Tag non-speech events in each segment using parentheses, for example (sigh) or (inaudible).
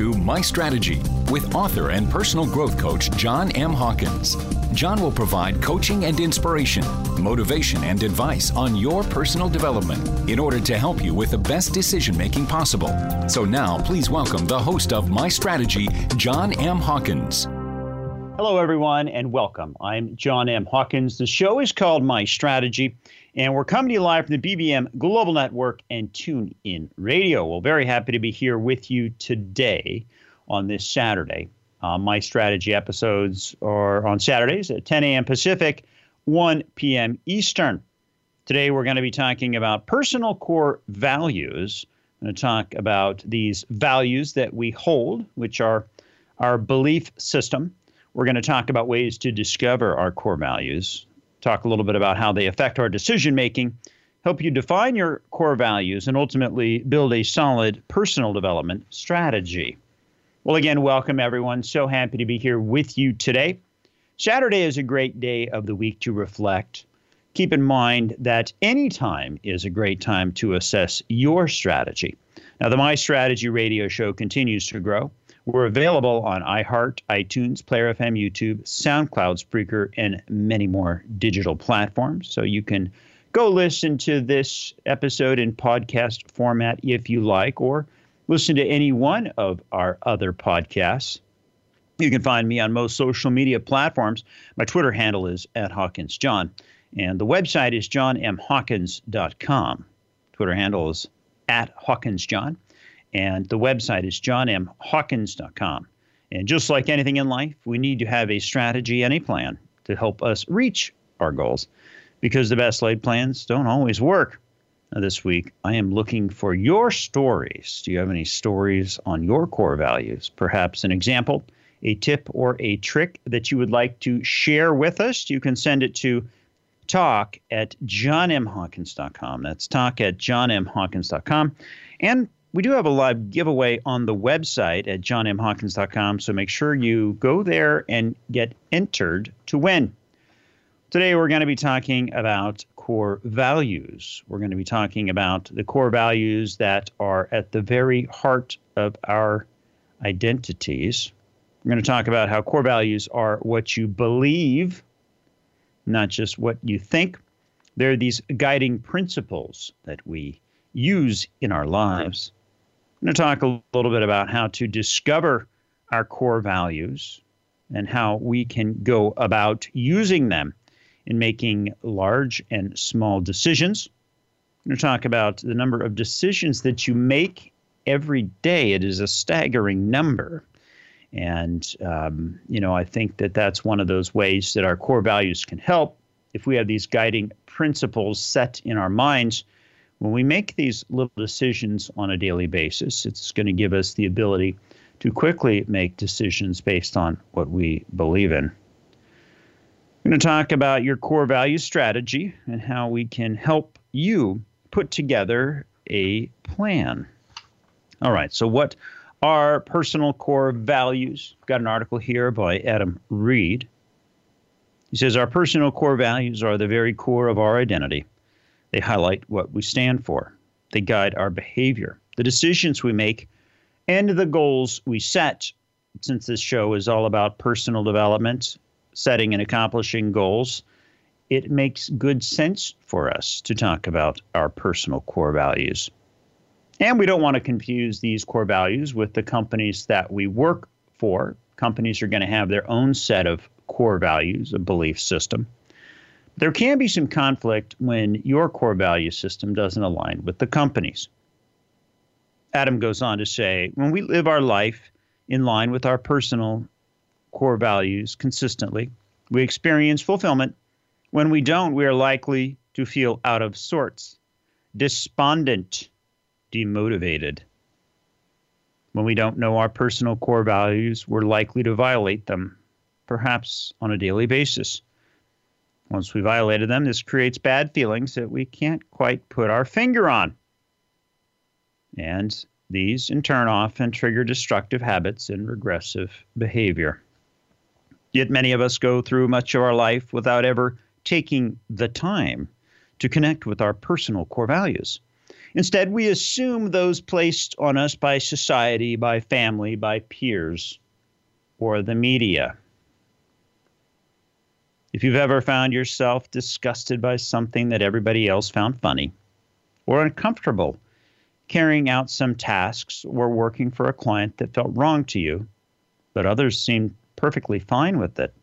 To My Strategy with author and personal growth coach John M. Hawkins. John will provide coaching and inspiration, motivation and advice on your personal development in order to help you with the best decision making possible. So now, please welcome the host of My Strategy, John M. Hawkins. Hello, everyone, and welcome. I'm John M. Hawkins. The show is called My Strategy. And we're coming to you live from the BBM Global Network and Tune In Radio. Well, very happy to be here with you today on this Saturday. Uh, my strategy episodes are on Saturdays at 10 a.m. Pacific, 1 p.m. Eastern. Today, we're going to be talking about personal core values. I'm going to talk about these values that we hold, which are our belief system. We're going to talk about ways to discover our core values talk a little bit about how they affect our decision making, help you define your core values, and ultimately build a solid personal development strategy. Well, again, welcome everyone. So happy to be here with you today. Saturday is a great day of the week to reflect. Keep in mind that any time is a great time to assess your strategy. Now, the My Strategy radio show continues to grow. We're available on iHeart, iTunes, Player FM, YouTube, SoundCloud, Spreaker, and many more digital platforms. So you can go listen to this episode in podcast format if you like, or listen to any one of our other podcasts. You can find me on most social media platforms. My Twitter handle is at Hawkins John, and the website is johnmhawkins.com. Twitter handle is at Hawkins John. And the website is johnmhawkins.com. And just like anything in life, we need to have a strategy and a plan to help us reach our goals because the best laid plans don't always work. Now, this week, I am looking for your stories. Do you have any stories on your core values? Perhaps an example, a tip, or a trick that you would like to share with us? You can send it to talk at johnmhawkins.com. That's talk at johnmhawkins.com. And we do have a live giveaway on the website at johnmhawkins.com, so make sure you go there and get entered to win. Today, we're going to be talking about core values. We're going to be talking about the core values that are at the very heart of our identities. We're going to talk about how core values are what you believe, not just what you think. They're these guiding principles that we use in our lives. I'm going to talk a little bit about how to discover our core values and how we can go about using them in making large and small decisions. I'm going to talk about the number of decisions that you make every day. It is a staggering number. And, um, you know, I think that that's one of those ways that our core values can help. If we have these guiding principles set in our minds, when we make these little decisions on a daily basis, it's going to give us the ability to quickly make decisions based on what we believe in. I'm going to talk about your core value strategy and how we can help you put together a plan. All right, so what are personal core values? I've got an article here by Adam Reed. He says, Our personal core values are the very core of our identity. They highlight what we stand for. They guide our behavior, the decisions we make, and the goals we set. Since this show is all about personal development, setting and accomplishing goals, it makes good sense for us to talk about our personal core values. And we don't want to confuse these core values with the companies that we work for. Companies are going to have their own set of core values, a belief system. There can be some conflict when your core value system doesn't align with the company's. Adam goes on to say when we live our life in line with our personal core values consistently, we experience fulfillment. When we don't, we are likely to feel out of sorts, despondent, demotivated. When we don't know our personal core values, we're likely to violate them, perhaps on a daily basis. Once we violated them, this creates bad feelings that we can't quite put our finger on. And these, in turn, often trigger destructive habits and regressive behavior. Yet many of us go through much of our life without ever taking the time to connect with our personal core values. Instead, we assume those placed on us by society, by family, by peers, or the media. If you've ever found yourself disgusted by something that everybody else found funny, or uncomfortable carrying out some tasks or working for a client that felt wrong to you, but others seemed perfectly fine with it,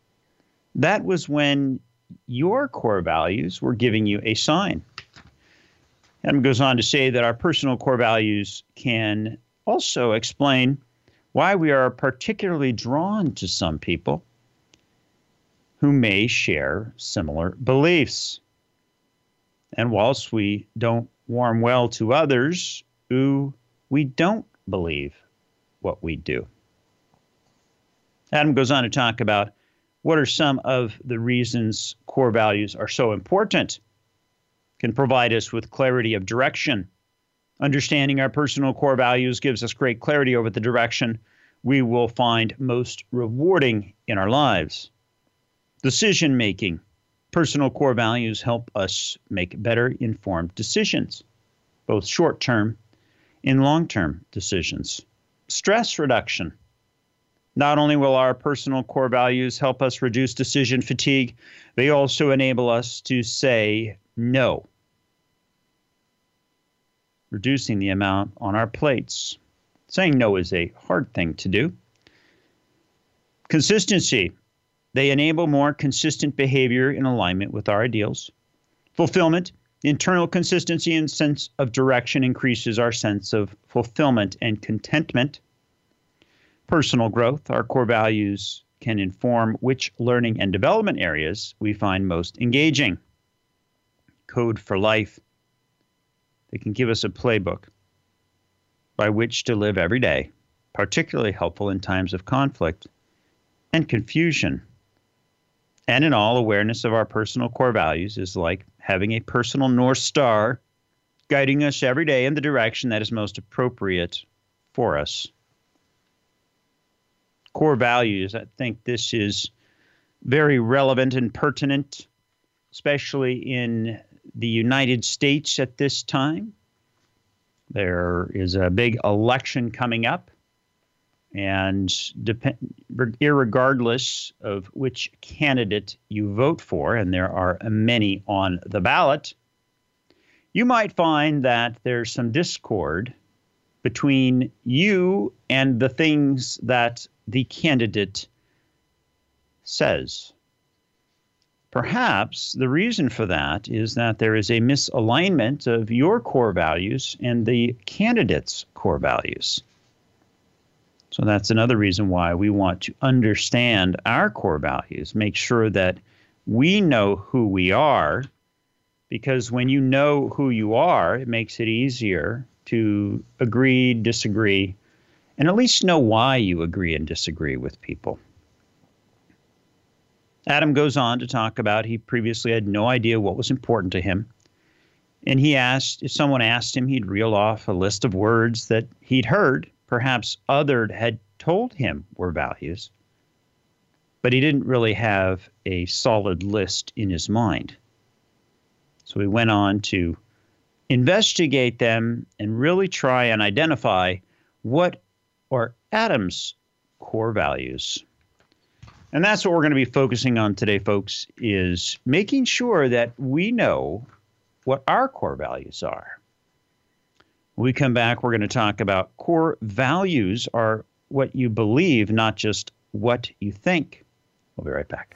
that was when your core values were giving you a sign. Adam goes on to say that our personal core values can also explain why we are particularly drawn to some people who may share similar beliefs. And whilst we don't warm well to others who we don't believe what we do. Adam goes on to talk about what are some of the reasons core values are so important. Can provide us with clarity of direction. Understanding our personal core values gives us great clarity over the direction we will find most rewarding in our lives. Decision making. Personal core values help us make better informed decisions, both short term and long term decisions. Stress reduction. Not only will our personal core values help us reduce decision fatigue, they also enable us to say no, reducing the amount on our plates. Saying no is a hard thing to do. Consistency. They enable more consistent behavior in alignment with our ideals. Fulfillment, internal consistency and sense of direction increases our sense of fulfillment and contentment. Personal growth, our core values can inform which learning and development areas we find most engaging. Code for life, they can give us a playbook by which to live every day, particularly helpful in times of conflict and confusion. And in all, awareness of our personal core values is like having a personal North Star guiding us every day in the direction that is most appropriate for us. Core values, I think this is very relevant and pertinent, especially in the United States at this time. There is a big election coming up and depend, regardless of which candidate you vote for, and there are many on the ballot, you might find that there's some discord between you and the things that the candidate says. Perhaps the reason for that is that there is a misalignment of your core values and the candidate's core values. So that's another reason why we want to understand our core values, make sure that we know who we are, because when you know who you are, it makes it easier to agree, disagree, and at least know why you agree and disagree with people. Adam goes on to talk about he previously had no idea what was important to him. And he asked, if someone asked him, he'd reel off a list of words that he'd heard perhaps other had told him were values, but he didn't really have a solid list in his mind. So he went on to investigate them and really try and identify what are Adam's core values. And that's what we're going to be focusing on today, folks, is making sure that we know what our core values are. When we come back, we're going to talk about core values are what you believe, not just what you think. We'll be right back.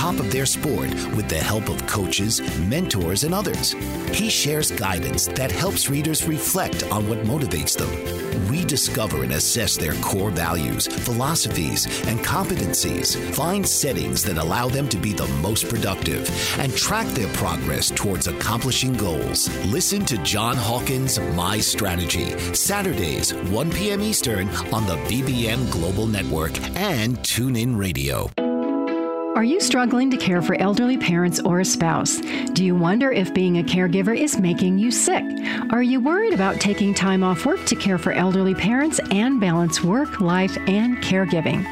of their sport with the help of coaches, mentors, and others. He shares guidance that helps readers reflect on what motivates them, rediscover and assess their core values, philosophies, and competencies, find settings that allow them to be the most productive, and track their progress towards accomplishing goals. Listen to John Hawkins' My Strategy, Saturdays, 1 p.m. Eastern on the BBM Global Network and TuneIn Radio. Are you struggling to care for elderly parents or a spouse? Do you wonder if being a caregiver is making you sick? Are you worried about taking time off work to care for elderly parents and balance work, life, and caregiving?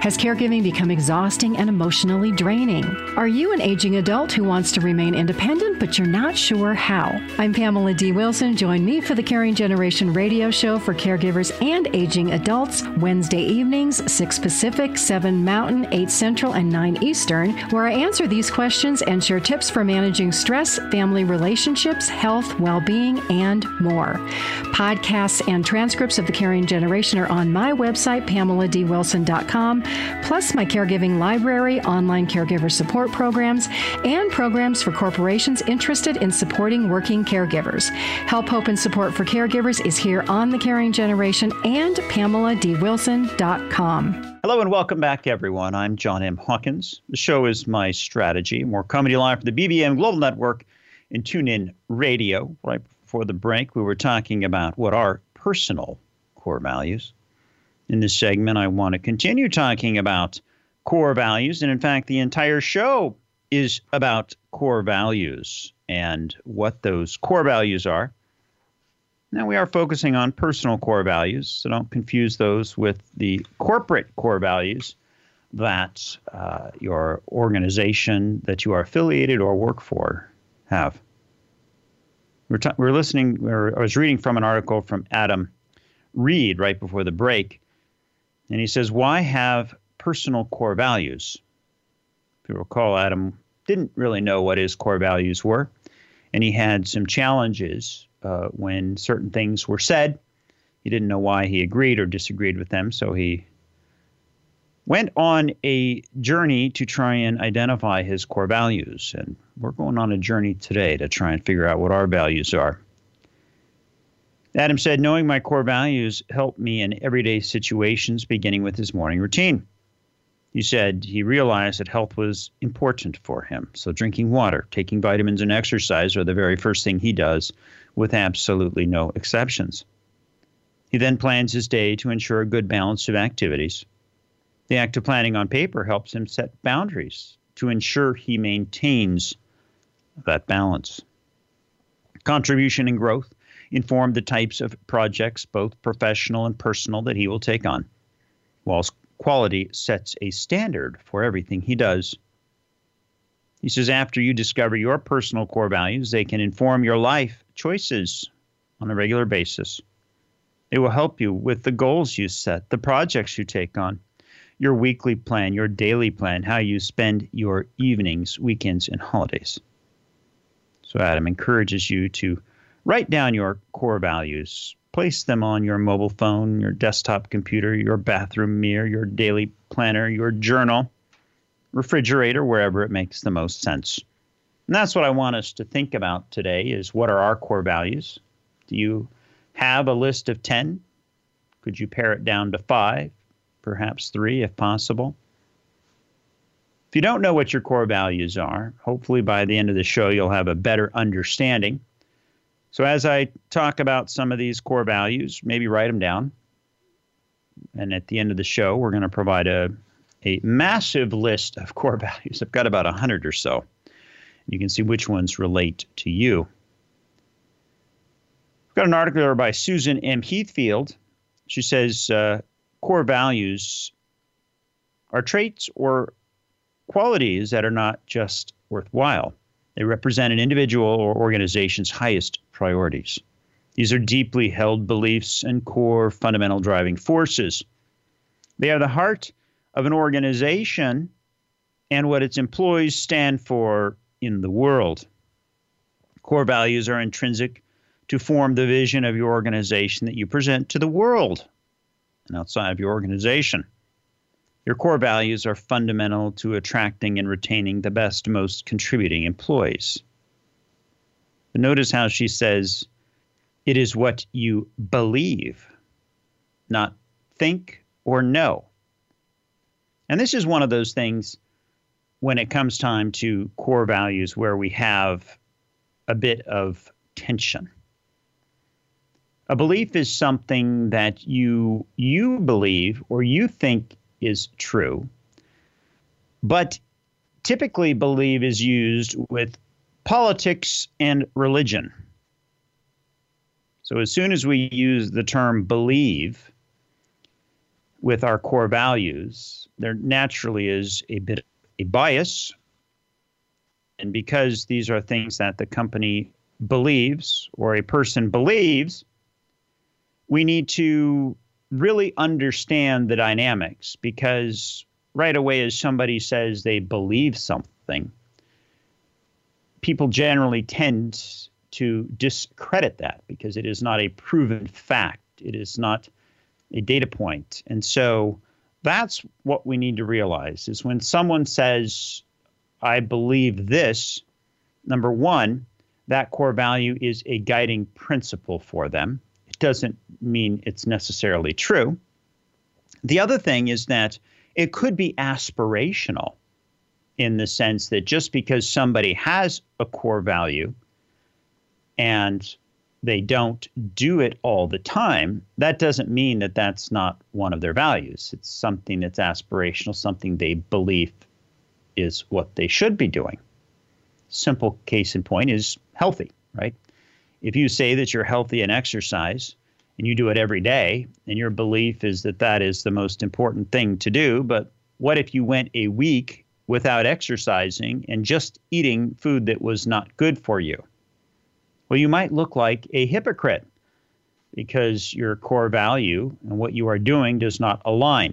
Has caregiving become exhausting and emotionally draining? Are you an aging adult who wants to remain independent but you're not sure how? I'm Pamela D. Wilson. Join me for the Caring Generation radio show for caregivers and aging adults Wednesday evenings, 6 Pacific, 7 Mountain, 8 Central, and 9 Eastern, where I answer these questions and share tips for managing stress, family relationships, health, well being, and more. Podcasts and transcripts of The Caring Generation are on my website, pameladwilson.com, plus my caregiving library, online caregiver support programs, and programs for corporations interested in supporting working caregivers. Help, hope, and support for caregivers is here on The Caring Generation and pameladwilson.com. Hello and welcome back, everyone. I'm John M. Hawkins. The show is My Strategy. More comedy live from the BBM Global Network and TuneIn Radio. Right before the break, we were talking about what are personal core values. In this segment, I want to continue talking about core values. And in fact, the entire show is about core values and what those core values are now, we are focusing on personal core values, so don't confuse those with the corporate core values that uh, your organization that you are affiliated or work for have. We're, t- we're listening, we're, I was reading from an article from Adam Reed right before the break, and he says, Why have personal core values? If you recall, Adam didn't really know what his core values were, and he had some challenges uh, when certain things were said. He didn't know why he agreed or disagreed with them, so he went on a journey to try and identify his core values. And we're going on a journey today to try and figure out what our values are. Adam said, Knowing my core values helped me in everyday situations, beginning with his morning routine. He said he realized that health was important for him. So, drinking water, taking vitamins, and exercise are the very first thing he does with absolutely no exceptions. He then plans his day to ensure a good balance of activities. The act of planning on paper helps him set boundaries to ensure he maintains that balance. Contribution and growth inform the types of projects, both professional and personal, that he will take on, whilst quality sets a standard for everything he does. He says, after you discover your personal core values, they can inform your life choices on a regular basis. It will help you with the goals you set, the projects you take on, your weekly plan, your daily plan, how you spend your evenings, weekends, and holidays. So, Adam encourages you to write down your core values, place them on your mobile phone, your desktop computer, your bathroom mirror, your daily planner, your journal refrigerator, wherever it makes the most sense. And that's what I want us to think about today is what are our core values? Do you have a list of 10? Could you pare it down to 5, perhaps 3 if possible? If you don't know what your core values are, hopefully by the end of the show you'll have a better understanding. So as I talk about some of these core values, maybe write them down. And at the end of the show, we're going to provide a a massive list of core (laughs) values. I've got about 100 or so. You can see which ones relate to you. I've got an article by Susan M. Heathfield. She says uh, core values are traits or qualities that are not just worthwhile. They represent an individual or organization's highest priorities. These are deeply held beliefs and core fundamental driving forces. They are the heart of an organization and what its employees stand for in the world. Core values are intrinsic to form the vision of your organization that you present to the world and outside of your organization. Your core values are fundamental to attracting and retaining the best, most contributing employees. But notice how she says it is what you believe, not think or know. And this is one of those things when it comes time to core values where we have a bit of tension. A belief is something that you you believe or you think is true, but typically believe is used with politics and religion. So as soon as we use the term believe with our core values, there naturally is a bit a bias. And because these are things that the company believes or a person believes, we need to really understand the dynamics because right away, as somebody says they believe something, people generally tend to discredit that because it is not a proven fact. It is not a data point. And so that's what we need to realize is when someone says, I believe this, number one, that core value is a guiding principle for them. It doesn't mean it's necessarily true. The other thing is that it could be aspirational in the sense that just because somebody has a core value and they don't do it all the time, that doesn't mean that that's not one of their values. It's something that's aspirational, something they believe is what they should be doing. Simple case in point is healthy, right? If you say that you're healthy and exercise and you do it every day, and your belief is that that is the most important thing to do, but what if you went a week without exercising and just eating food that was not good for you? Well, you might look like a hypocrite because your core value and what you are doing does not align.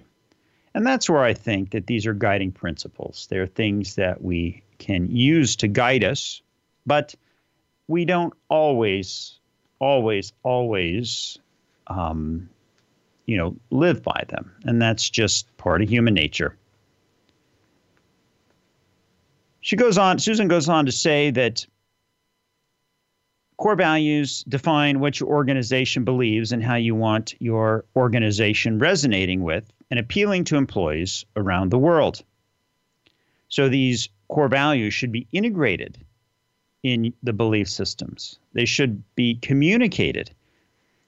And that's where I think that these are guiding principles. They're things that we can use to guide us, but we don't always, always, always, um, you know, live by them. And that's just part of human nature. She goes on, Susan goes on to say that Core values define what your organization believes and how you want your organization resonating with and appealing to employees around the world. So these core values should be integrated in the belief systems. They should be communicated.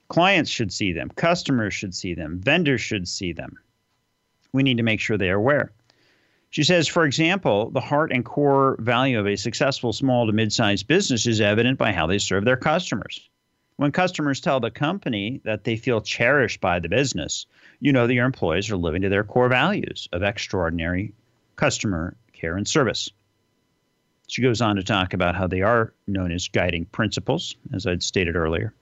Clients should see them, customers should see them, vendors should see them. We need to make sure they are aware. She says, for example, the heart and core value of a successful small to mid sized business is evident by how they serve their customers. When customers tell the company that they feel cherished by the business, you know that your employees are living to their core values of extraordinary customer care and service. She goes on to talk about how they are known as guiding principles, as I'd stated earlier.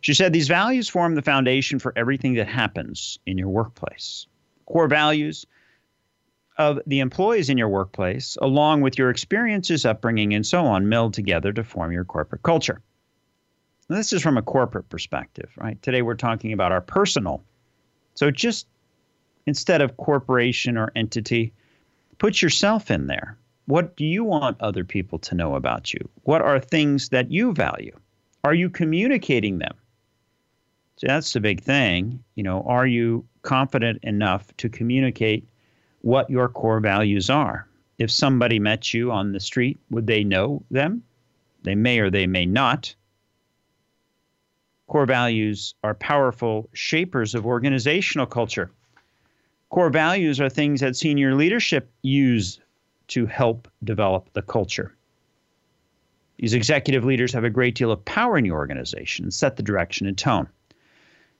She said these values form the foundation for everything that happens in your workplace. Core values of the employees in your workplace, along with your experiences, upbringing, and so on, meld together to form your corporate culture. And this is from a corporate perspective, right? Today we're talking about our personal. So just instead of corporation or entity, put yourself in there. What do you want other people to know about you? What are things that you value? Are you communicating them? So that's the big thing. You know, are you confident enough to communicate what your core values are. If somebody met you on the street, would they know them? They may or they may not. Core values are powerful shapers of organizational culture. Core values are things that senior leadership use to help develop the culture. These executive leaders have a great deal of power in your organization and set the direction and tone.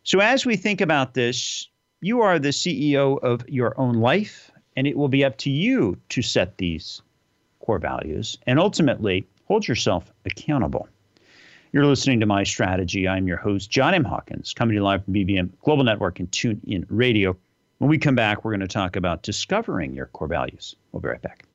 So, as we think about this, you are the CEO of your own life And it will be up to you to set these core values and ultimately hold yourself accountable. You're listening to My Strategy. I'm your host, John M. Hawkins, coming to you live from BBM Global Network and TuneIn Radio. When we come back, we're going to talk about discovering your core values. We'll be right back.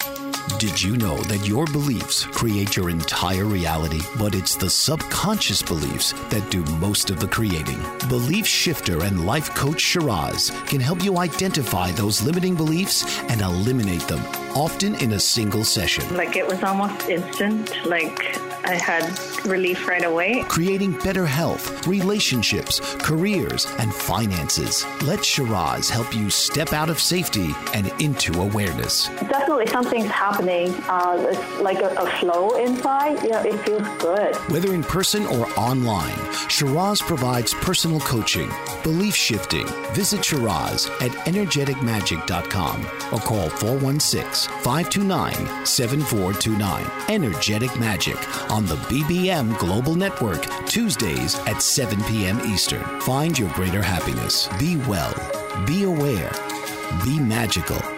Did you know that your beliefs create your entire reality? But it's the subconscious beliefs that do most of the creating. Belief shifter and life coach Shiraz can help you identify those limiting beliefs and eliminate them, often in a single session. Like it was almost instant. Like I had relief right away. Creating better health, relationships, careers, and finances. Let Shiraz help you step out of safety and into awareness. Definitely something's happening. Uh, it's like a, a flow inside. You know, it feels good. Whether in person or online, Shiraz provides personal coaching, belief shifting. Visit Shiraz at energeticmagic.com or call 416 529 7429. Energetic Magic on the BBM Global Network, Tuesdays at 7 p.m. Eastern. Find your greater happiness. Be well. Be aware. Be magical.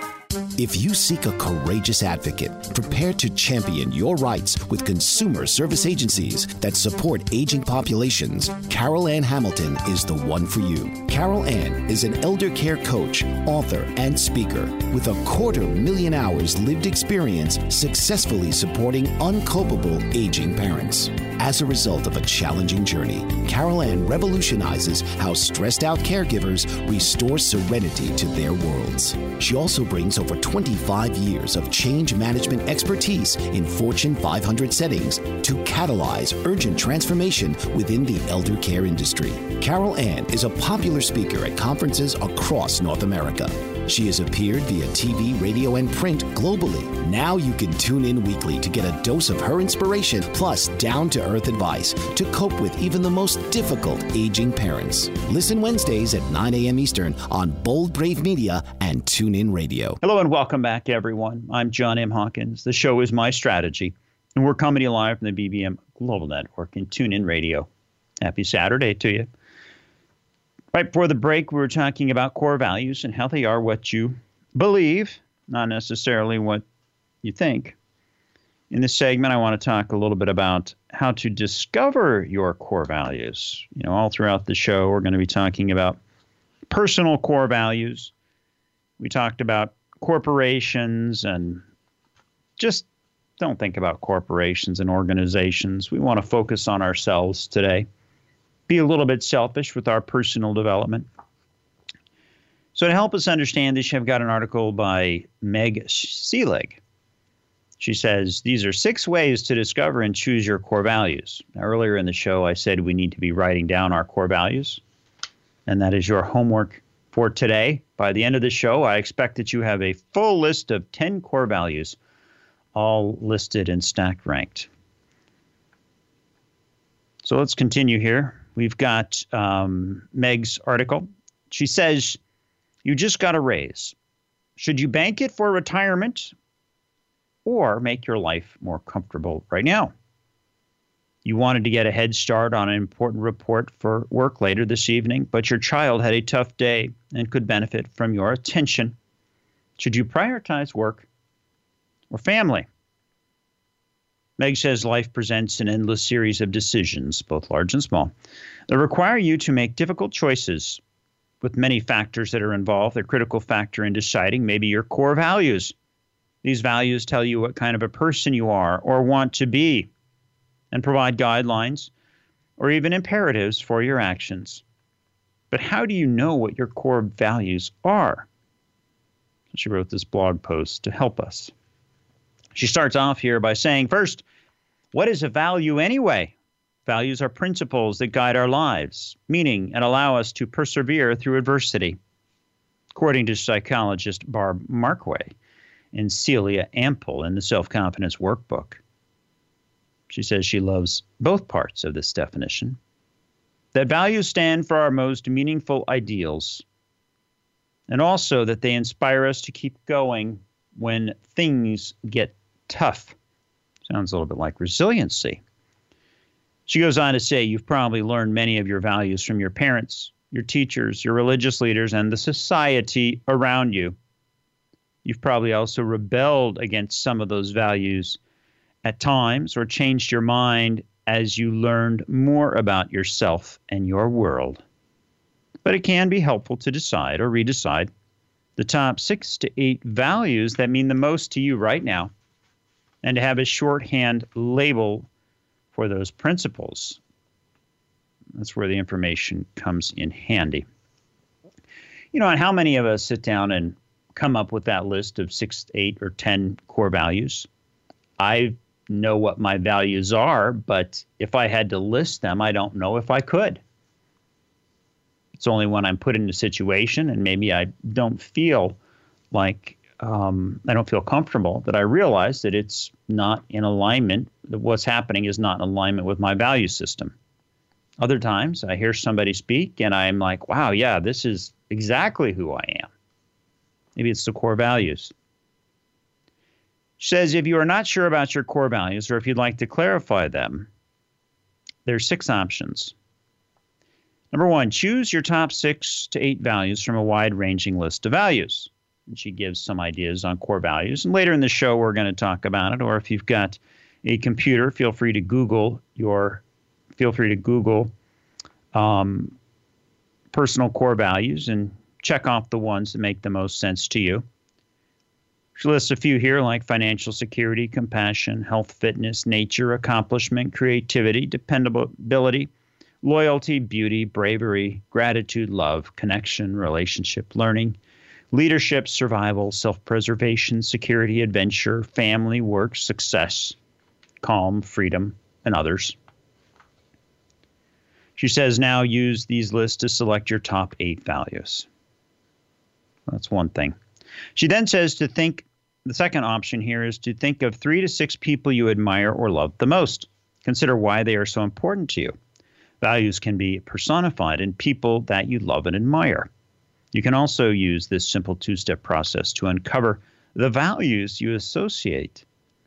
If you seek a courageous advocate prepared to champion your rights with consumer service agencies that support aging populations, Carol Ann Hamilton is the one for you. Carol Ann is an elder care coach, author, and speaker with a quarter million hours lived experience successfully supporting uncopable aging parents. As a result of a challenging journey, Carol Ann revolutionizes how stressed out caregivers restore serenity to their worlds. She also brings over 25 years of change management expertise in Fortune 500 settings to catalyze urgent transformation within the elder care industry. Carol Ann is a popular speaker at conferences across North America. She has appeared via TV, radio, and print globally. Now you can tune in weekly to get a dose of her inspiration plus down to earth advice to cope with even the most difficult aging parents. Listen Wednesdays at 9 a.m. Eastern on Bold Brave Media and TuneIn Radio. Hello and welcome back, everyone. I'm John M. Hawkins. The show is My Strategy, and we're coming to you live from the BBM Global Network and TuneIn Radio. Happy Saturday to you. Right before the break, we were talking about core values and how they are what you believe, not necessarily what you think. In this segment, I want to talk a little bit about how to discover your core values. You know, all throughout the show, we're going to be talking about personal core values. We talked about corporations and just don't think about corporations and organizations. We want to focus on ourselves today be a little bit selfish with our personal development. So, to help us understand this, I've got an article by Meg Selig. She says, These are six ways to discover and choose your core values. Now, earlier in the show, I said we need to be writing down our core values, and that is your homework for today. By the end of the show, I expect that you have a full list of 10 core values, all listed and stacked ranked. So, let's continue here. We've got um, Meg's article. She says, You just got a raise. Should you bank it for retirement or make your life more comfortable right now? You wanted to get a head start on an important report for work later this evening, but your child had a tough day and could benefit from your attention. Should you prioritize work or family? Meg says life presents an endless series of decisions, both large and small, that require you to make difficult choices with many factors that are involved. A critical factor in deciding maybe your core values. These values tell you what kind of a person you are or want to be and provide guidelines or even imperatives for your actions. But how do you know what your core values are? She wrote this blog post to help us. She starts off here by saying, first, what is a value anyway? Values are principles that guide our lives, meaning and allow us to persevere through adversity. According to psychologist Barb Markway and Celia Ampel in the Self Confidence Workbook. She says she loves both parts of this definition. That values stand for our most meaningful ideals, and also that they inspire us to keep going when things get tough. Sounds a little bit like resiliency. She goes on to say, You've probably learned many of your values from your parents, your teachers, your religious leaders, and the society around you. You've probably also rebelled against some of those values at times or changed your mind as you learned more about yourself and your world. But it can be helpful to decide or redecide the top six to eight values that mean the most to you right now and to have a shorthand label for those principles. That's where the information comes in handy. You know, and how many of us sit down and come up with that list of six, eight, or 10 core values? I know what my values are, but if I had to list them, I don't know if I could. It's only when I'm put in a situation and maybe I don't feel like um, I don't feel comfortable that I realize that it's not in alignment, that what's happening is not in alignment with my value system. Other times I hear somebody speak and I'm like, wow, yeah, this is exactly who I am. Maybe it's the core values. She says if you are not sure about your core values or if you'd like to clarify them, there are six options. Number one, choose your top six to eight values from a wide ranging list of values. And she gives some ideas on core values. And later in the show, we're going to talk about it. Or if you've got a computer, feel free to Google your, feel free to Google um, personal core values and check off the ones that make the most sense to you. She lists a few here like financial security, compassion, health, fitness, nature, accomplishment, creativity, dependability, loyalty, beauty, bravery, gratitude, love, connection, relationship, learning, leadership, survival, self preservation, security, adventure, family, work, success, calm, freedom, and others. She says now use these lists to select your top eight values. That's one thing. She then says to think the second option here is to think of three to six people you admire or love the most. Consider why they are so important to you. Values can be personified in people that you love and admire. You can also use this simple two step process to uncover the values you associate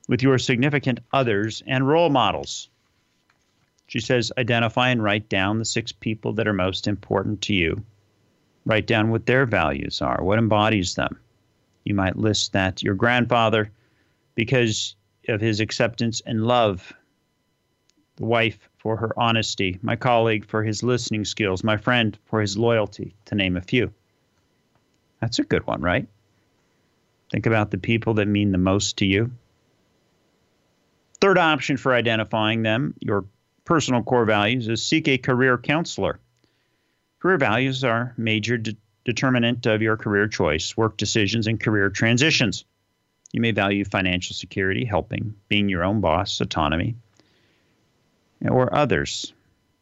with your significant others and role models. She says, identify and write down the six people that are most important to you. Write down what their values are, what embodies them. You might list that your grandfather because of his acceptance and love, the wife for her honesty, my colleague for his listening skills, my friend for his loyalty, to name a few. That's a good one, right? Think about the people that mean the most to you. Third option for identifying them, your personal core values, is seek a career counselor. Career values are major de- determinant of your career choice, work decisions, and career transitions. You may value financial security, helping, being your own boss, autonomy, or others.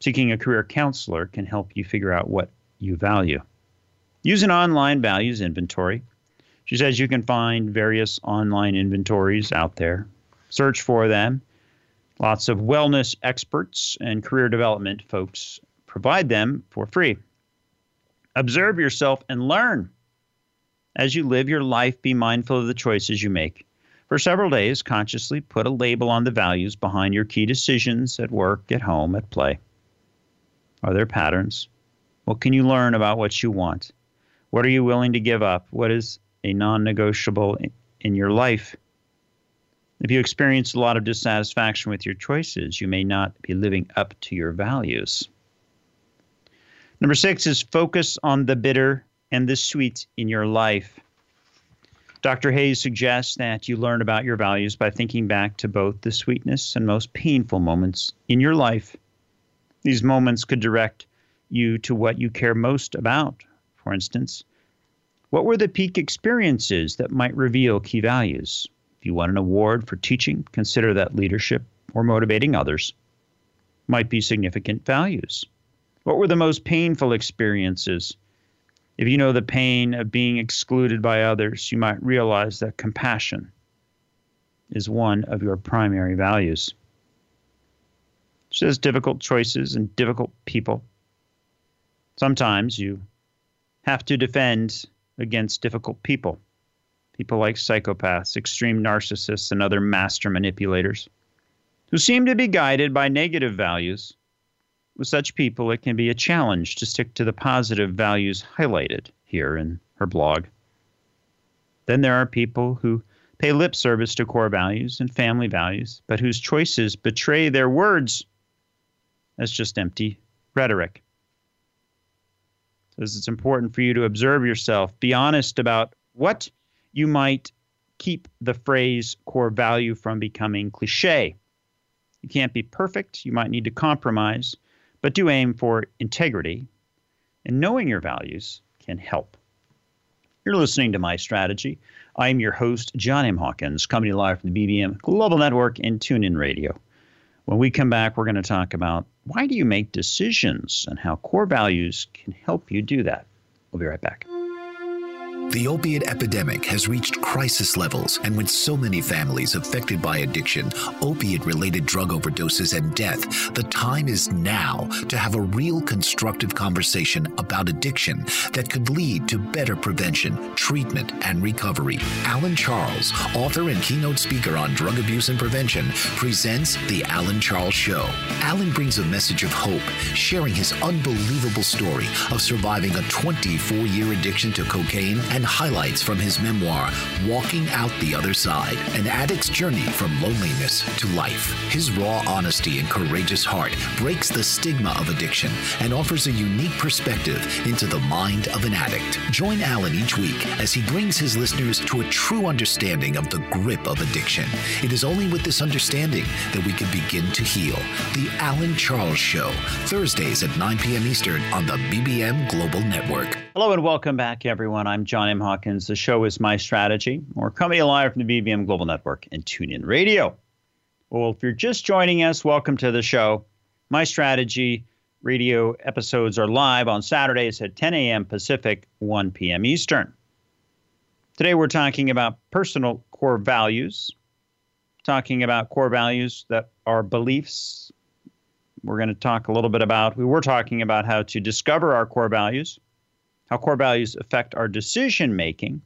Seeking a career counselor can help you figure out what you value. Use an online values inventory. She says you can find various online inventories out there. Search for them. Lots of wellness experts and career development folks provide them for free. Observe yourself and learn. As you live your life, be mindful of the choices you make. For several days, consciously put a label on the values behind your key decisions at work, at home, at play. Are there patterns? What can you learn about what you want? What are you willing to give up? What is a non negotiable in your life? If you experience a lot of dissatisfaction with your choices, you may not be living up to your values. Number six is focus on the bitter and the sweet in your life. Dr. Hayes suggests that you learn about your values by thinking back to both the sweetness and most painful moments in your life. These moments could direct you to what you care most about. For instance, what were the peak experiences that might reveal key values? If you won an award for teaching, consider that leadership or motivating others might be significant values. What were the most painful experiences if you know the pain of being excluded by others, you might realize that compassion is one of your primary values. She says difficult choices and difficult people. Sometimes you have to defend against difficult people. People like psychopaths, extreme narcissists, and other master manipulators who seem to be guided by negative values with such people, it can be a challenge to stick to the positive values highlighted here in her blog. Then there are people who pay lip service to core values and family values, but whose choices betray their words as just empty rhetoric. Says it's important for you to observe yourself, be honest about what you might keep the phrase core value from becoming cliche. You can't be perfect, you might need to compromise, but do aim for integrity. And knowing your values can help. You're listening to My Strategy. I'm your host, John M. Hawkins, coming live from the BBM Global Network and TuneIn Radio. When we come back, we're going to talk about why do you make decisions and how core values can help you do that. We'll be right back. The opiate epidemic has reached crisis levels, and with so many families affected by addiction, opiate related drug overdoses, and death, the time is now to have a real constructive conversation about addiction that could lead to better prevention, treatment, and recovery. Alan Charles, author and keynote speaker on drug abuse and prevention, presents The Alan Charles Show. Alan brings a message of hope, sharing his unbelievable story of surviving a 24 year addiction to cocaine and highlights from his memoir, Walking Out the Other Side An Addict's Journey from Loneliness to Life. His raw honesty and courageous heart breaks the stigma of addiction and offers a unique perspective into the mind of an addict. Join Alan each week as he brings his listeners to a true understanding of the grip of addiction. It is only with this understanding that we can begin to heal. The Alan Charles Show, Thursdays at 9 p.m. Eastern on the BBM Global Network. Hello and welcome back, everyone. I'm John M. Hawkins. The show is My Strategy. We're coming live from the BBM Global Network and TuneIn Radio. Well, if you're just joining us, welcome to the show. My Strategy radio episodes are live on Saturdays at 10 a.m. Pacific, 1 p.m. Eastern. Today we're talking about personal core values, talking about core values that are beliefs. We're going to talk a little bit about, we were talking about how to discover our core values how core values affect our decision making,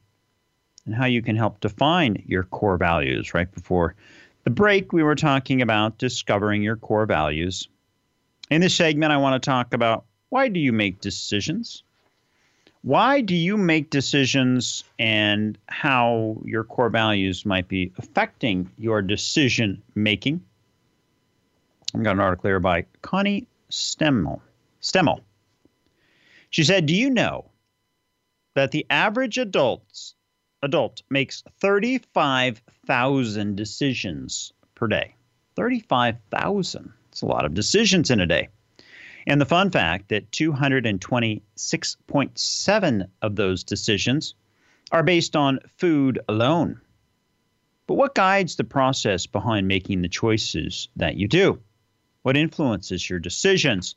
and how you can help define your core values. Right before the break, we were talking about discovering your core values. In this segment, I want to talk about why do you make decisions? Why do you make decisions and how your core values might be affecting your decision making? I've got an article here by Connie Stemmel. Stemmel. She said, Do you know that the average adults adult makes 35,000 decisions per day. 35,000. It's a lot of decisions in a day. And the fun fact that 226.7 of those decisions are based on food alone. But what guides the process behind making the choices that you do? What influences your decisions?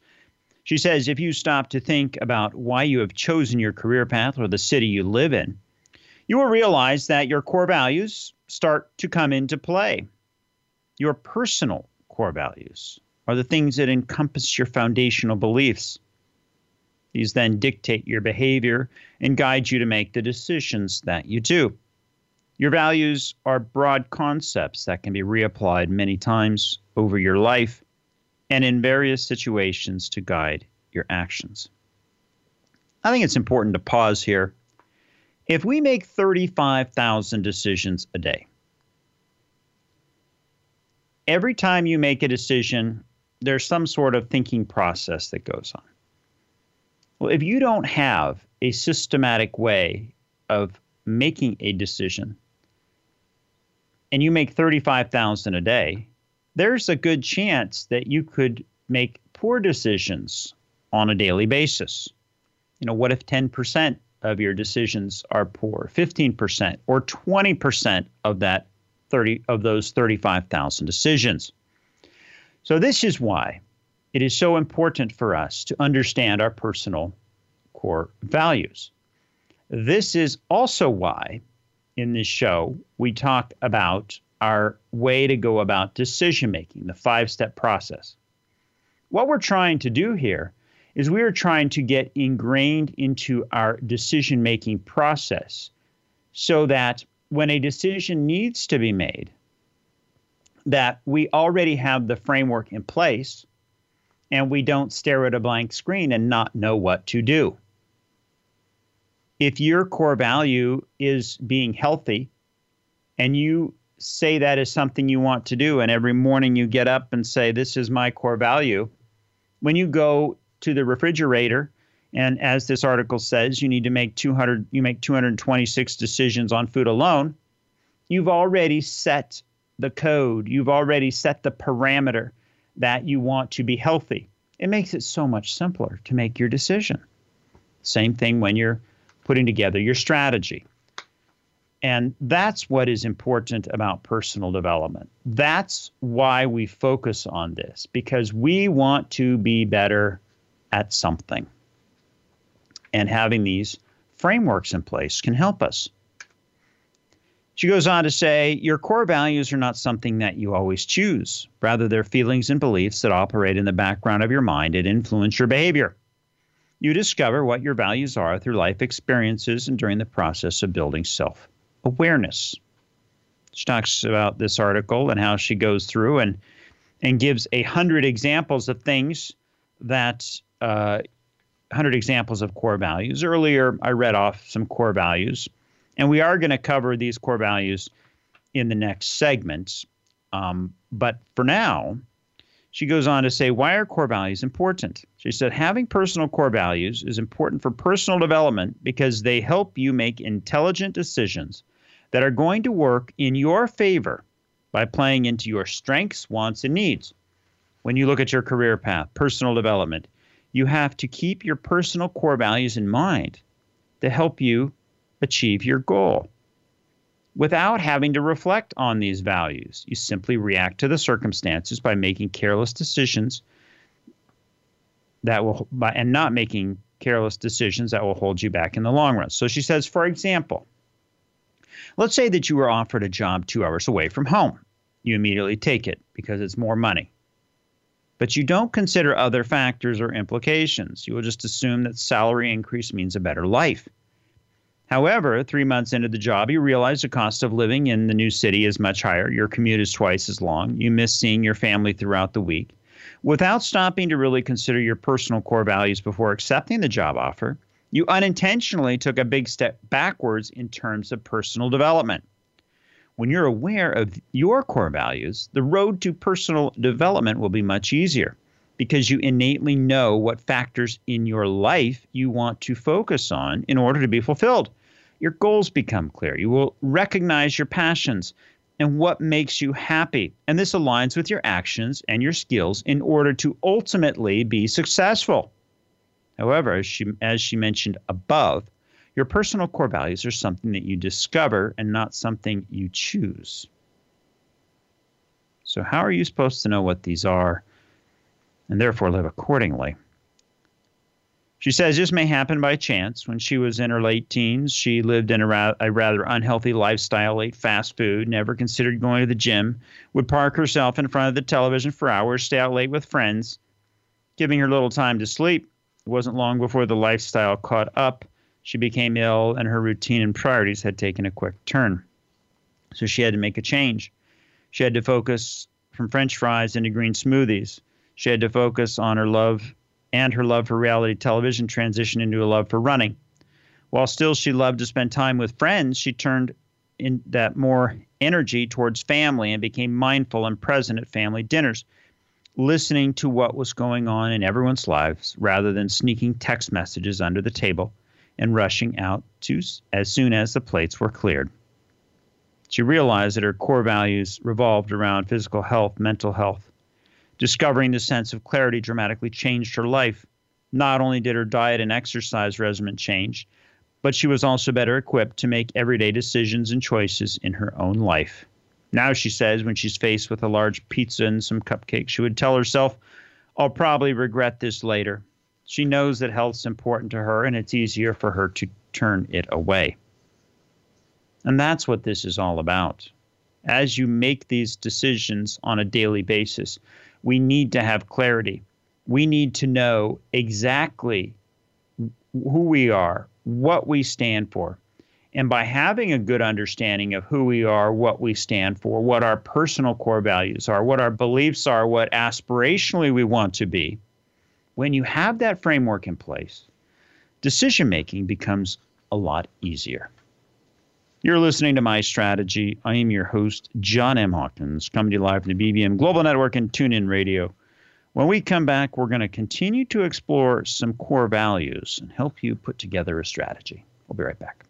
She says if you stop to think about why you have chosen your career path or the city you live in, you will realize that your core values start to come into play. Your personal core values are the things that encompass your foundational beliefs. These then dictate your behavior and guide you to make the decisions that you do. Your values are broad concepts that can be reapplied many times over your life and in various situations to guide your actions. I think it's important to pause here. If we make 35,000 decisions a day, every time you make a decision, there's some sort of thinking process that goes on. Well, if you don't have a systematic way of making a decision and you make 35,000 a day, there's a good chance that you could make poor decisions on a daily basis. You know, what if 10% of your decisions are poor, 15% or 20% of that 30 of those 35,000 decisions? So this is why it is so important for us to understand our personal core values. This is also why in this show we talk about our way to go about decision making, the five step process. What we're trying to do here is we are trying to get ingrained into our decision making process so that when a decision needs to be made, that we already have the framework in place and we don't stare at a blank screen and not know what to do. If your core value is being healthy and you say that is something you want to do, and every morning you get up and say, This is my core value, when you go to the refrigerator, and as this article says, you need to make 200, you make 226 decisions on food alone. You've already set the code. You've already set the parameter that you want to be healthy. It makes it so much simpler to make your decision. Same thing when you're putting together your strategy. And that's what is important about personal development. That's why we focus on this, because we want to be better at something. And having these frameworks in place can help us. She goes on to say, Your core values are not something that you always choose. Rather, they're feelings and beliefs that operate in the background of your mind and influence your behavior. You discover what your values are through life experiences and during the process of building self awareness. She talks about this article and how she goes through and and gives a hundred examples of things that uh, hundred examples of core values. Earlier, I read off some core values, and we are going to cover these core values in the next segment. Um, but for now, she goes on to say, why are core values important? She said, having personal core values is important for personal development because they help you make intelligent decisions that are going to work in your favor by playing into your strengths, wants, and needs. When you look at your career path, personal development, you have to keep your personal core values in mind to help you achieve your goal. Without having to reflect on these values, you simply react to the circumstances by making careless decisions that will by, and not making careless decisions that will hold you back in the long run. So she says, for example, Let's say that you were offered a job two hours away from home. You immediately take it because it's more money. But you don't consider other factors or implications. You will just assume that salary increase means a better life. However, three months into the job, you realize the cost of living in the new city is much higher. Your commute is twice as long. You miss seeing your family throughout the week. Without stopping to really consider your personal core values before accepting the job offer, you unintentionally took a big step backwards in terms of personal development. When you're aware of your core values, the road to personal development will be much easier because you innately know what factors in your life you want to focus on in order to be fulfilled. Your goals become clear. You will recognize your passions and what makes you happy. And this aligns with your actions and your skills in order to ultimately be successful. However, as she, as she mentioned above, your personal core values are something that you discover and not something you choose. So, how are you supposed to know what these are and therefore live accordingly? She says this may happen by chance. When she was in her late teens, she lived in a, ra- a, rather unhealthy lifestyle, ate fast food, never considered going to the gym, would park herself in front of the television for hours, stay out late with friends, giving her little time to sleep. It wasn't long before the lifestyle caught up. She became ill, and her routine and priorities had taken a quick turn. So she had to make a change. She had to focus from French fries into green smoothies. She had to focus on her love and her love for reality television transition into a love for running. While still she loved to spend time with friends, she turned in that more energy towards family and became mindful and present at family dinners listening to what was going on in everyone's lives rather than sneaking text messages under the table and rushing out to, as soon as the plates were cleared. She realized that her core values revolved around physical health, mental health. Discovering the sense of clarity dramatically changed her life. Not only did her diet and exercise regimen change, but she was also better equipped to make everyday decisions and choices in her own life. Now, she says, when she's faced with a large pizza and some cupcakes, she would tell herself, I'll probably regret this later. She knows that health's important to her and it's easier for her to turn it away. And that's what this is all about. As you make these decisions on a daily basis, we need to have clarity. We need to know exactly who we are, what we stand for, and by having a good understanding of who we are, what we stand for, what our personal core values are, what our beliefs are, what aspirationally we want to be, when you have that framework in place, decision making becomes a lot easier. You're listening to My Strategy. I am your host, John M. Hawkins, coming to you live from the BBM Global Network and TuneIn Radio. When we come back, we're going to continue to explore some core values and help you put together a strategy. We'll be right back.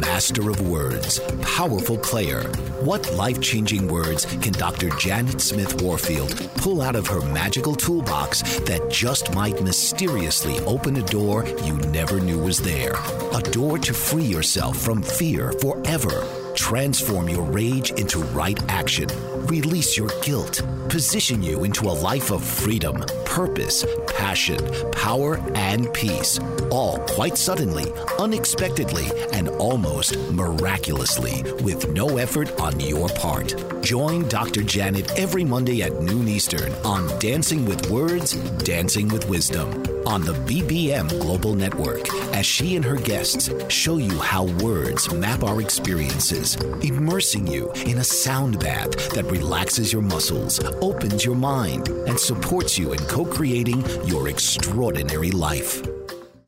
Master of words, powerful player. What life changing words can Dr. Janet Smith Warfield pull out of her magical toolbox that just might mysteriously open a door you never knew was there? A door to free yourself from fear forever. Transform your rage into right action. Release your guilt. Position you into a life of freedom, purpose, passion, power, and peace. All quite suddenly, unexpectedly, and almost miraculously with no effort on your part. Join Dr. Janet every Monday at noon Eastern on Dancing with Words, Dancing with Wisdom on the BBM Global Network as she and her guests show you how words map our experiences, immersing you in a sound bath that relaxes your muscles, opens your mind, and supports you in co creating your extraordinary life.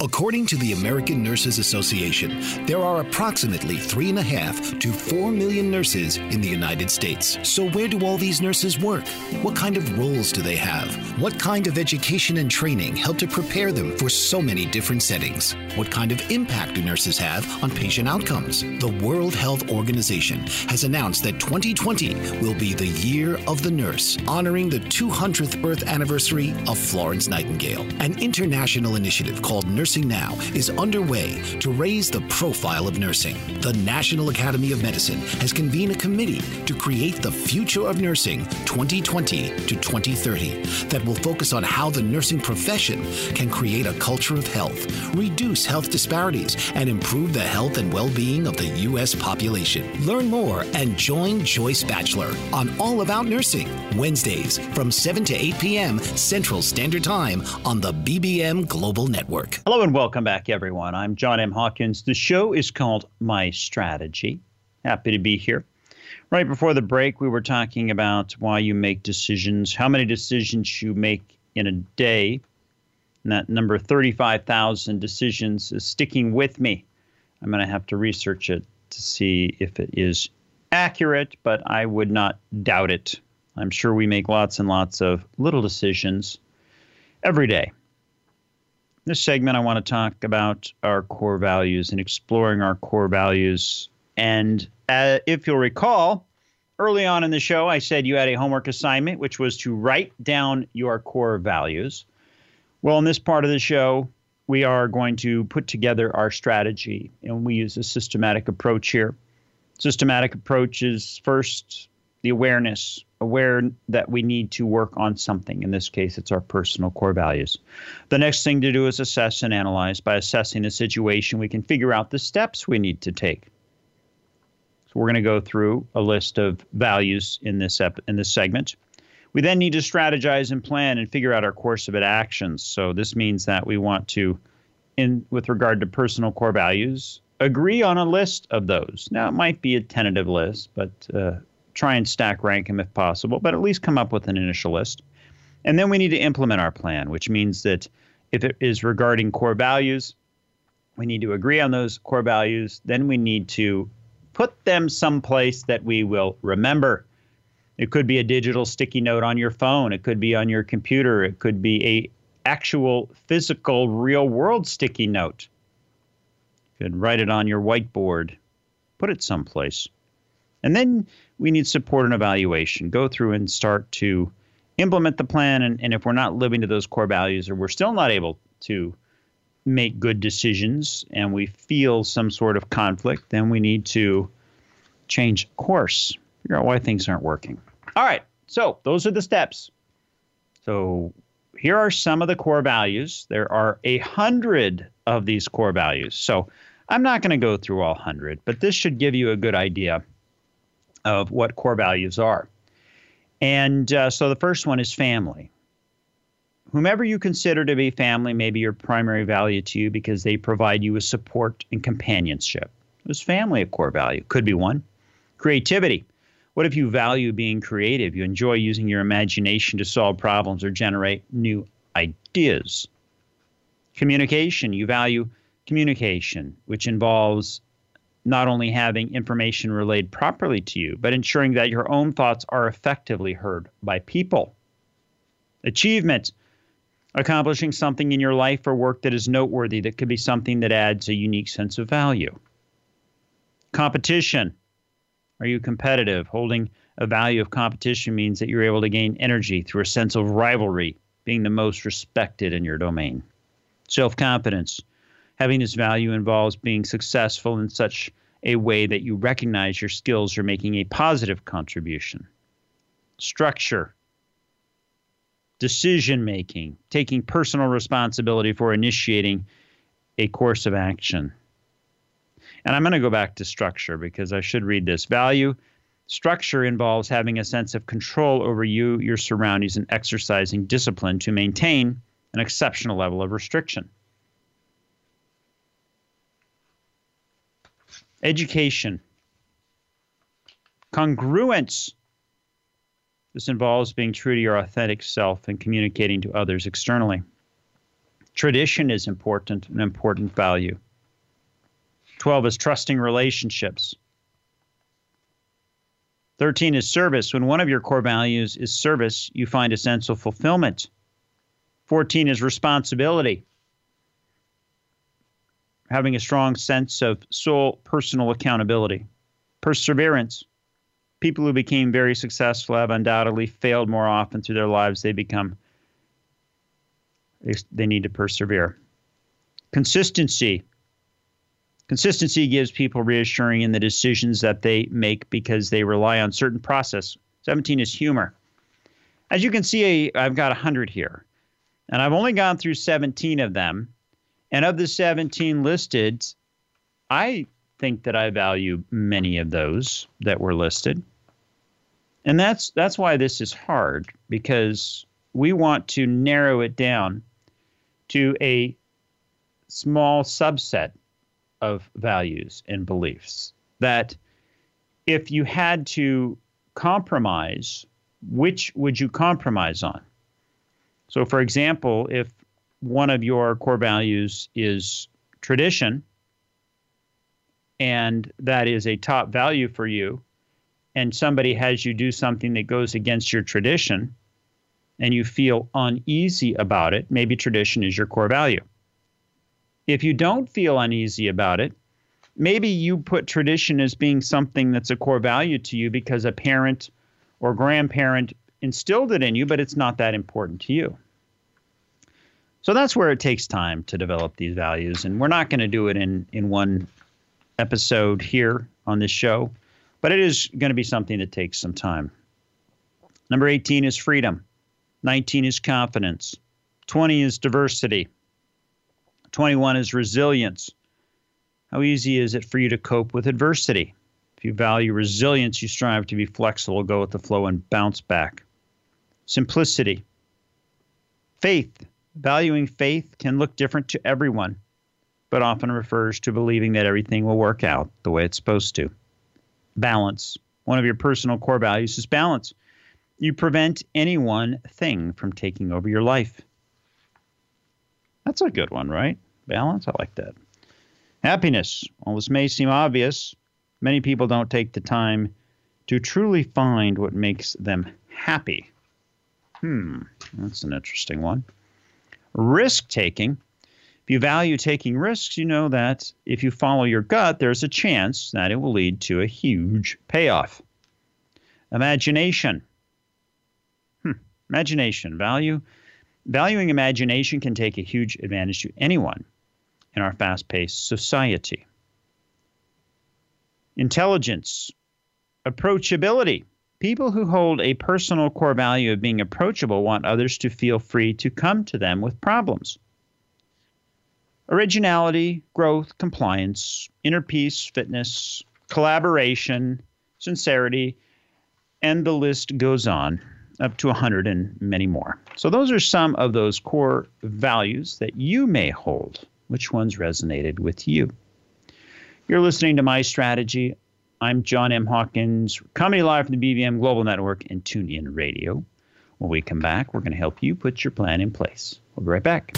According to the American Nurses Association, there are approximately three and a half to four million nurses in the United States. So, where do all these nurses work? What kind of roles do they have? What kind of education and training help to prepare them for so many different settings? What kind of impact do nurses have on patient outcomes? The World Health Organization has announced that 2020 will be the year of the nurse, honoring the 200th birth anniversary of Florence Nightingale, an international initiative called Nurse Nursing Now is underway to raise the profile of nursing. The National Academy of Medicine has convened a committee to create the Future of Nursing 2020 to 2030 that will focus on how the nursing profession can create a culture of health, reduce health disparities, and improve the health and well being of the U.S. population. Learn more and join Joyce Batchelor on All About Nursing, Wednesdays from 7 to 8 p.m. Central Standard Time on the BBM Global Network. Hello and welcome back, everyone. I'm John M. Hawkins. The show is called My Strategy. Happy to be here. Right before the break, we were talking about why you make decisions, how many decisions you make in a day. And that number 35,000 decisions is sticking with me. I'm going to have to research it to see if it is accurate, but I would not doubt it. I'm sure we make lots and lots of little decisions every day this segment, I want to talk about our core values and exploring our core values. And uh, if you'll recall, early on in the show, I said you had a homework assignment, which was to write down your core values. Well, in this part of the show, we are going to put together our strategy, and we use a systematic approach here. Systematic approach is first the awareness aware that we need to work on something. In this case, it's our personal core values. The next thing to do is assess and analyze. By assessing a situation, we can figure out the steps we need to take. So we're going to go through a list of values in this ep- in this segment. We then need to strategize and plan and figure out our course of actions. So this means that we want to, in with regard to personal core values, agree on a list of those. Now it might be a tentative list, but uh, try and stack rank them if possible, but at least come up with an initial list. And then we need to implement our plan, which means that if it is regarding core values, we need to agree on those core values. Then we need to put them someplace that we will remember. It could be a digital sticky note on your phone. It could be on your computer. It could be a actual physical real world sticky note. You could write it on your whiteboard. Put it someplace. And then we need support and evaluation. Go through and start to implement the plan. And, and if we're not living to those core values or we're still not able to make good decisions and we feel some sort of conflict, then we need to change course, figure out why things aren't working. All right. So those are the steps. So here are some of the core values. There are a hundred of these core values. So I'm not going to go through all hundred, but this should give you a good idea of what core values are. And uh, so the first one is family. Whomever you consider to be family may be your primary value to you because they provide you with support and companionship. Is family a core value? Could be one. Creativity. What if you value being creative? You enjoy using your imagination to solve problems or generate new ideas. Communication. You value communication, which involves not only having information relayed properly to you, but ensuring that your own thoughts are effectively heard by people. Achievement, accomplishing something in your life or work that is noteworthy, that could be something that adds a unique sense of value. Competition, are you competitive? Holding a value of competition means that you're able to gain energy through a sense of rivalry, being the most respected in your domain. Self confidence, having this value involves being successful in such a way that you recognize your skills are making a positive contribution. Structure, decision making, taking personal responsibility for initiating a course of action. And I'm going to go back to structure because I should read this. Value structure involves having a sense of control over you, your surroundings, and exercising discipline to maintain an exceptional level of restriction. Education. Congruence. This involves being true to your authentic self and communicating to others externally. Tradition is important, an important value. 12 is trusting relationships. 13 is service. When one of your core values is service, you find a sense of fulfillment. 14 is responsibility. Having a strong sense of soul personal accountability. Perseverance. People who became very successful have undoubtedly failed more often through their lives. They become, they, they need to persevere. Consistency. Consistency gives people reassuring in the decisions that they make because they rely on certain process. 17 is humor. As you can see, I've got 100 here, and I've only gone through 17 of them. And of the 17 listed, I think that I value many of those that were listed. And that's that's why this is hard because we want to narrow it down to a small subset of values and beliefs that if you had to compromise, which would you compromise on? So, for example, if one of your core values is tradition, and that is a top value for you, and somebody has you do something that goes against your tradition, and you feel uneasy about it, maybe tradition is your core value. If you don't feel uneasy about it, maybe you put tradition as being something that's a core value to you because a parent or grandparent instilled it in you, but it's not that important to you. So that's where it takes time to develop these values. And we're not going to do it in, in one episode here on this show, but it is going to be something that takes some time. Number 18 is freedom, 19 is confidence, 20 is diversity. 21 is resilience. How easy is it for you to cope with adversity? If you value resilience, you strive to be flexible, go with the flow, and bounce back. Simplicity. Faith. Valuing faith can look different to everyone, but often refers to believing that everything will work out the way it's supposed to. Balance. One of your personal core values is balance. You prevent any one thing from taking over your life. That's a good one, right? Balance. I like that. Happiness. While this may seem obvious, many people don't take the time to truly find what makes them happy. Hmm, that's an interesting one. Risk taking. If you value taking risks, you know that if you follow your gut, there's a chance that it will lead to a huge payoff. Imagination. Hmm. Imagination. Value Valuing imagination can take a huge advantage to anyone in our fast paced society. Intelligence, approachability. People who hold a personal core value of being approachable want others to feel free to come to them with problems. Originality, growth, compliance, inner peace, fitness, collaboration, sincerity, and the list goes on up to 100 and many more. So, those are some of those core values that you may hold. Which ones resonated with you? You're listening to My Strategy. I'm John M. Hawkins, coming live from the BBM Global Network and TuneIn Radio. When we come back, we're going to help you put your plan in place. We'll be right back.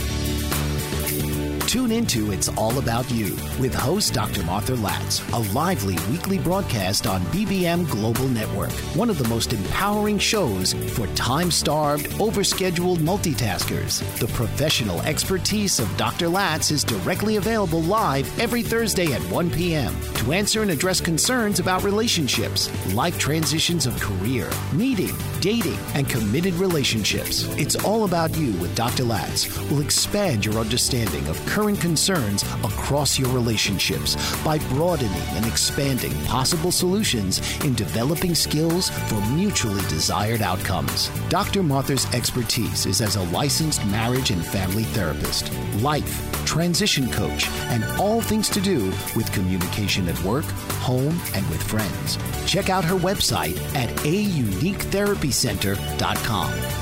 Tune into It's All About You with host Dr. Martha Latz, a lively weekly broadcast on BBM Global Network, one of the most empowering shows for time starved, overscheduled multitaskers. The professional expertise of Dr. Latz is directly available live every Thursday at 1 p.m. to answer and address concerns about relationships, life transitions of career, meeting, dating, and committed relationships. It's All About You with Dr. Latz will expand your understanding of current concerns across your relationships by broadening and expanding possible solutions in developing skills for mutually desired outcomes. Dr. Martha's expertise is as a licensed marriage and family therapist, life, transition coach, and all things to do with communication at work, home, and with friends. Check out her website at auniquetherapycenter.com.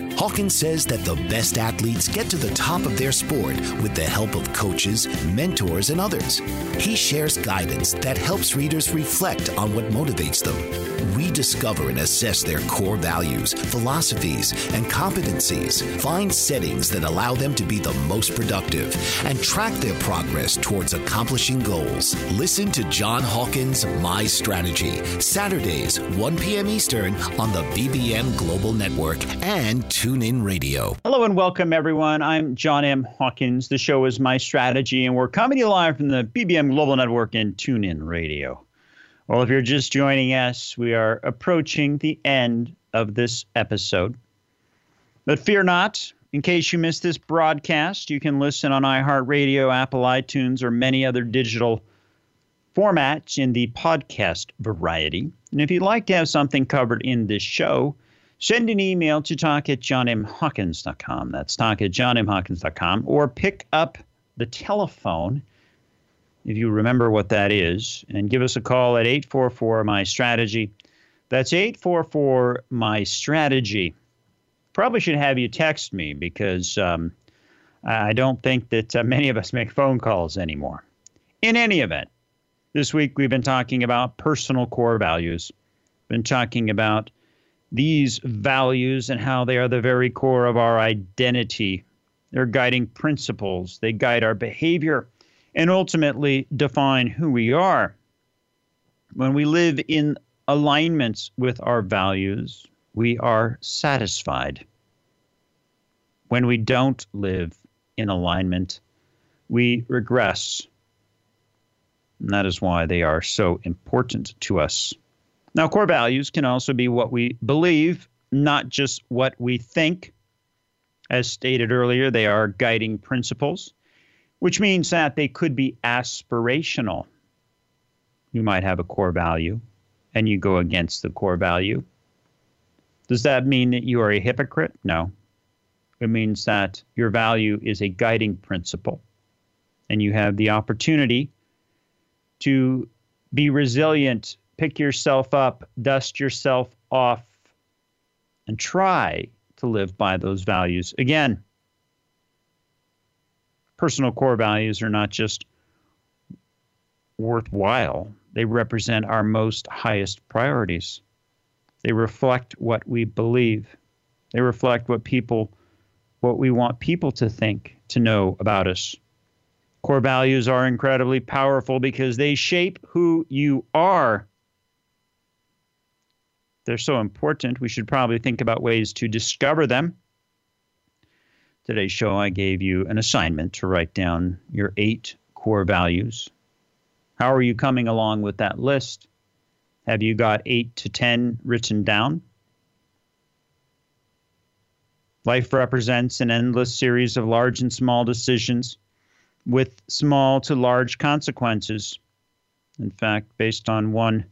Hawkins says that the best athletes get to the top of their sport with the help of coaches, mentors, and others. He shares guidance that helps readers reflect on what motivates them, rediscover and assess their core values, philosophies, and competencies, find settings that allow them to be the most productive, and track their progress towards accomplishing goals. Listen to John Hawkins' My Strategy, Saturdays, 1 p.m. Eastern on the BBM Global Network and TuneIn Radio. Hello and welcome, everyone. I'm John M. Hawkins. The show is My Strategy, and we're coming to you live from the BBM Global Network and TuneIn Radio. Well, if you're just joining us, we are approaching the end of this episode. But fear not, in case you missed this broadcast, you can listen on iHeartRadio, Apple iTunes, or many other digital formats in the podcast variety. And if you'd like to have something covered in this show, send an email to talk at johnmhawkins.com. That's talk at johnmhawkins.com. Or pick up the telephone, if you remember what that is, and give us a call at 844 My Strategy. That's 844 My Strategy. Probably should have you text me because um, I don't think that uh, many of us make phone calls anymore. In any event, this week we've been talking about personal core values, been talking about these values and how they are the very core of our identity. They're guiding principles, they guide our behavior, and ultimately define who we are. When we live in alignments with our values, we are satisfied. When we don't live in alignment, we regress. And that is why they are so important to us. Now, core values can also be what we believe, not just what we think. As stated earlier, they are guiding principles, which means that they could be aspirational. You might have a core value and you go against the core value. Does that mean that you are a hypocrite? No. It means that your value is a guiding principle and you have the opportunity to be resilient pick yourself up, dust yourself off, and try to live by those values. Again, personal core values are not just worthwhile, they represent our most highest priorities. They reflect what we believe. They reflect what people what we want people to think, to know about us. Core values are incredibly powerful because they shape who you are they're so important, we should probably think about ways to discover them. Today's show, I gave you an assignment to write down your eight core values. How are you coming along with that list? Have you got eight to 10 written down? Life represents an endless series of large and small decisions with small to large consequences. In fact, based on one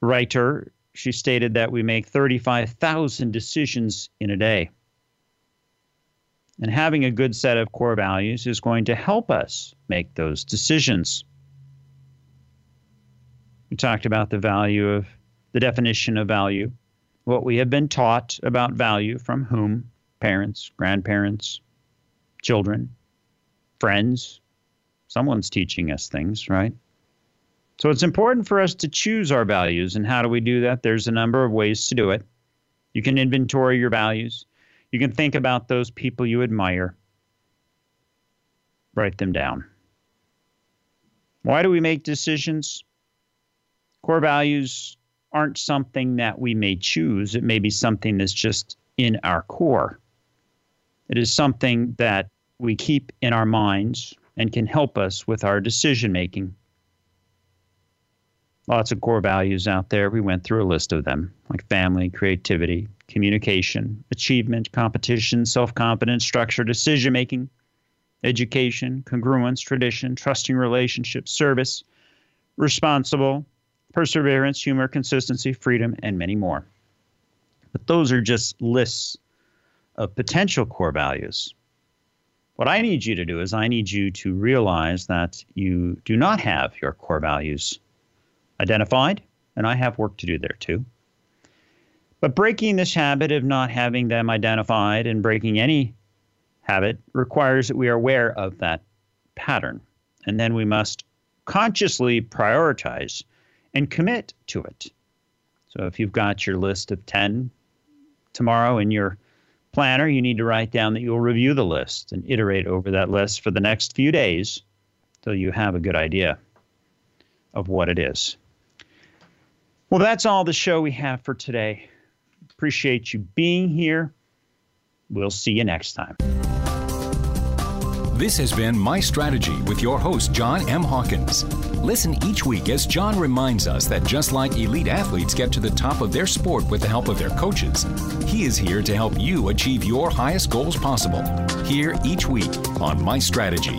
writer, she stated that we make 35,000 decisions in a day. And having a good set of core values is going to help us make those decisions. We talked about the value of the definition of value, what we have been taught about value from whom? Parents, grandparents, children, friends. Someone's teaching us things, right? So it's important for us to choose our values. And how do we do that? There's a number of ways to do it. You can inventory your values. You can think about those people you admire. Write them down. Why do we make decisions? Core values aren't something that we may choose. It may be something that's just in our core. It is something that we keep in our minds and can help us with our decision making. Lots of core values out there. We went through a list of them, like family, creativity, communication, achievement, competition, self confidence, structure, decision making, education, congruence, tradition, trusting relationships, service, responsible, perseverance, humor, consistency, freedom, and many more. But those are just lists of potential core values. What I need you to do is I need you to realize that you do not have your core values identified, and I have work to do there too. But breaking this habit of not having them identified and breaking any habit requires that we are aware of that pattern. And then we must consciously prioritize and commit to it. So if you've got your list of 10 tomorrow in your planner, you need to write down that you'll review the list and iterate over that list for the next few days till you have a good idea of what it is. Well, that's all the show we have for today. Appreciate you being here. We'll see you next time. This has been My Strategy with your host, John M. Hawkins. Listen each week as John reminds us that just like elite athletes get to the top of their sport with the help of their coaches, he is here to help you achieve your highest goals possible. Here each week on My Strategy.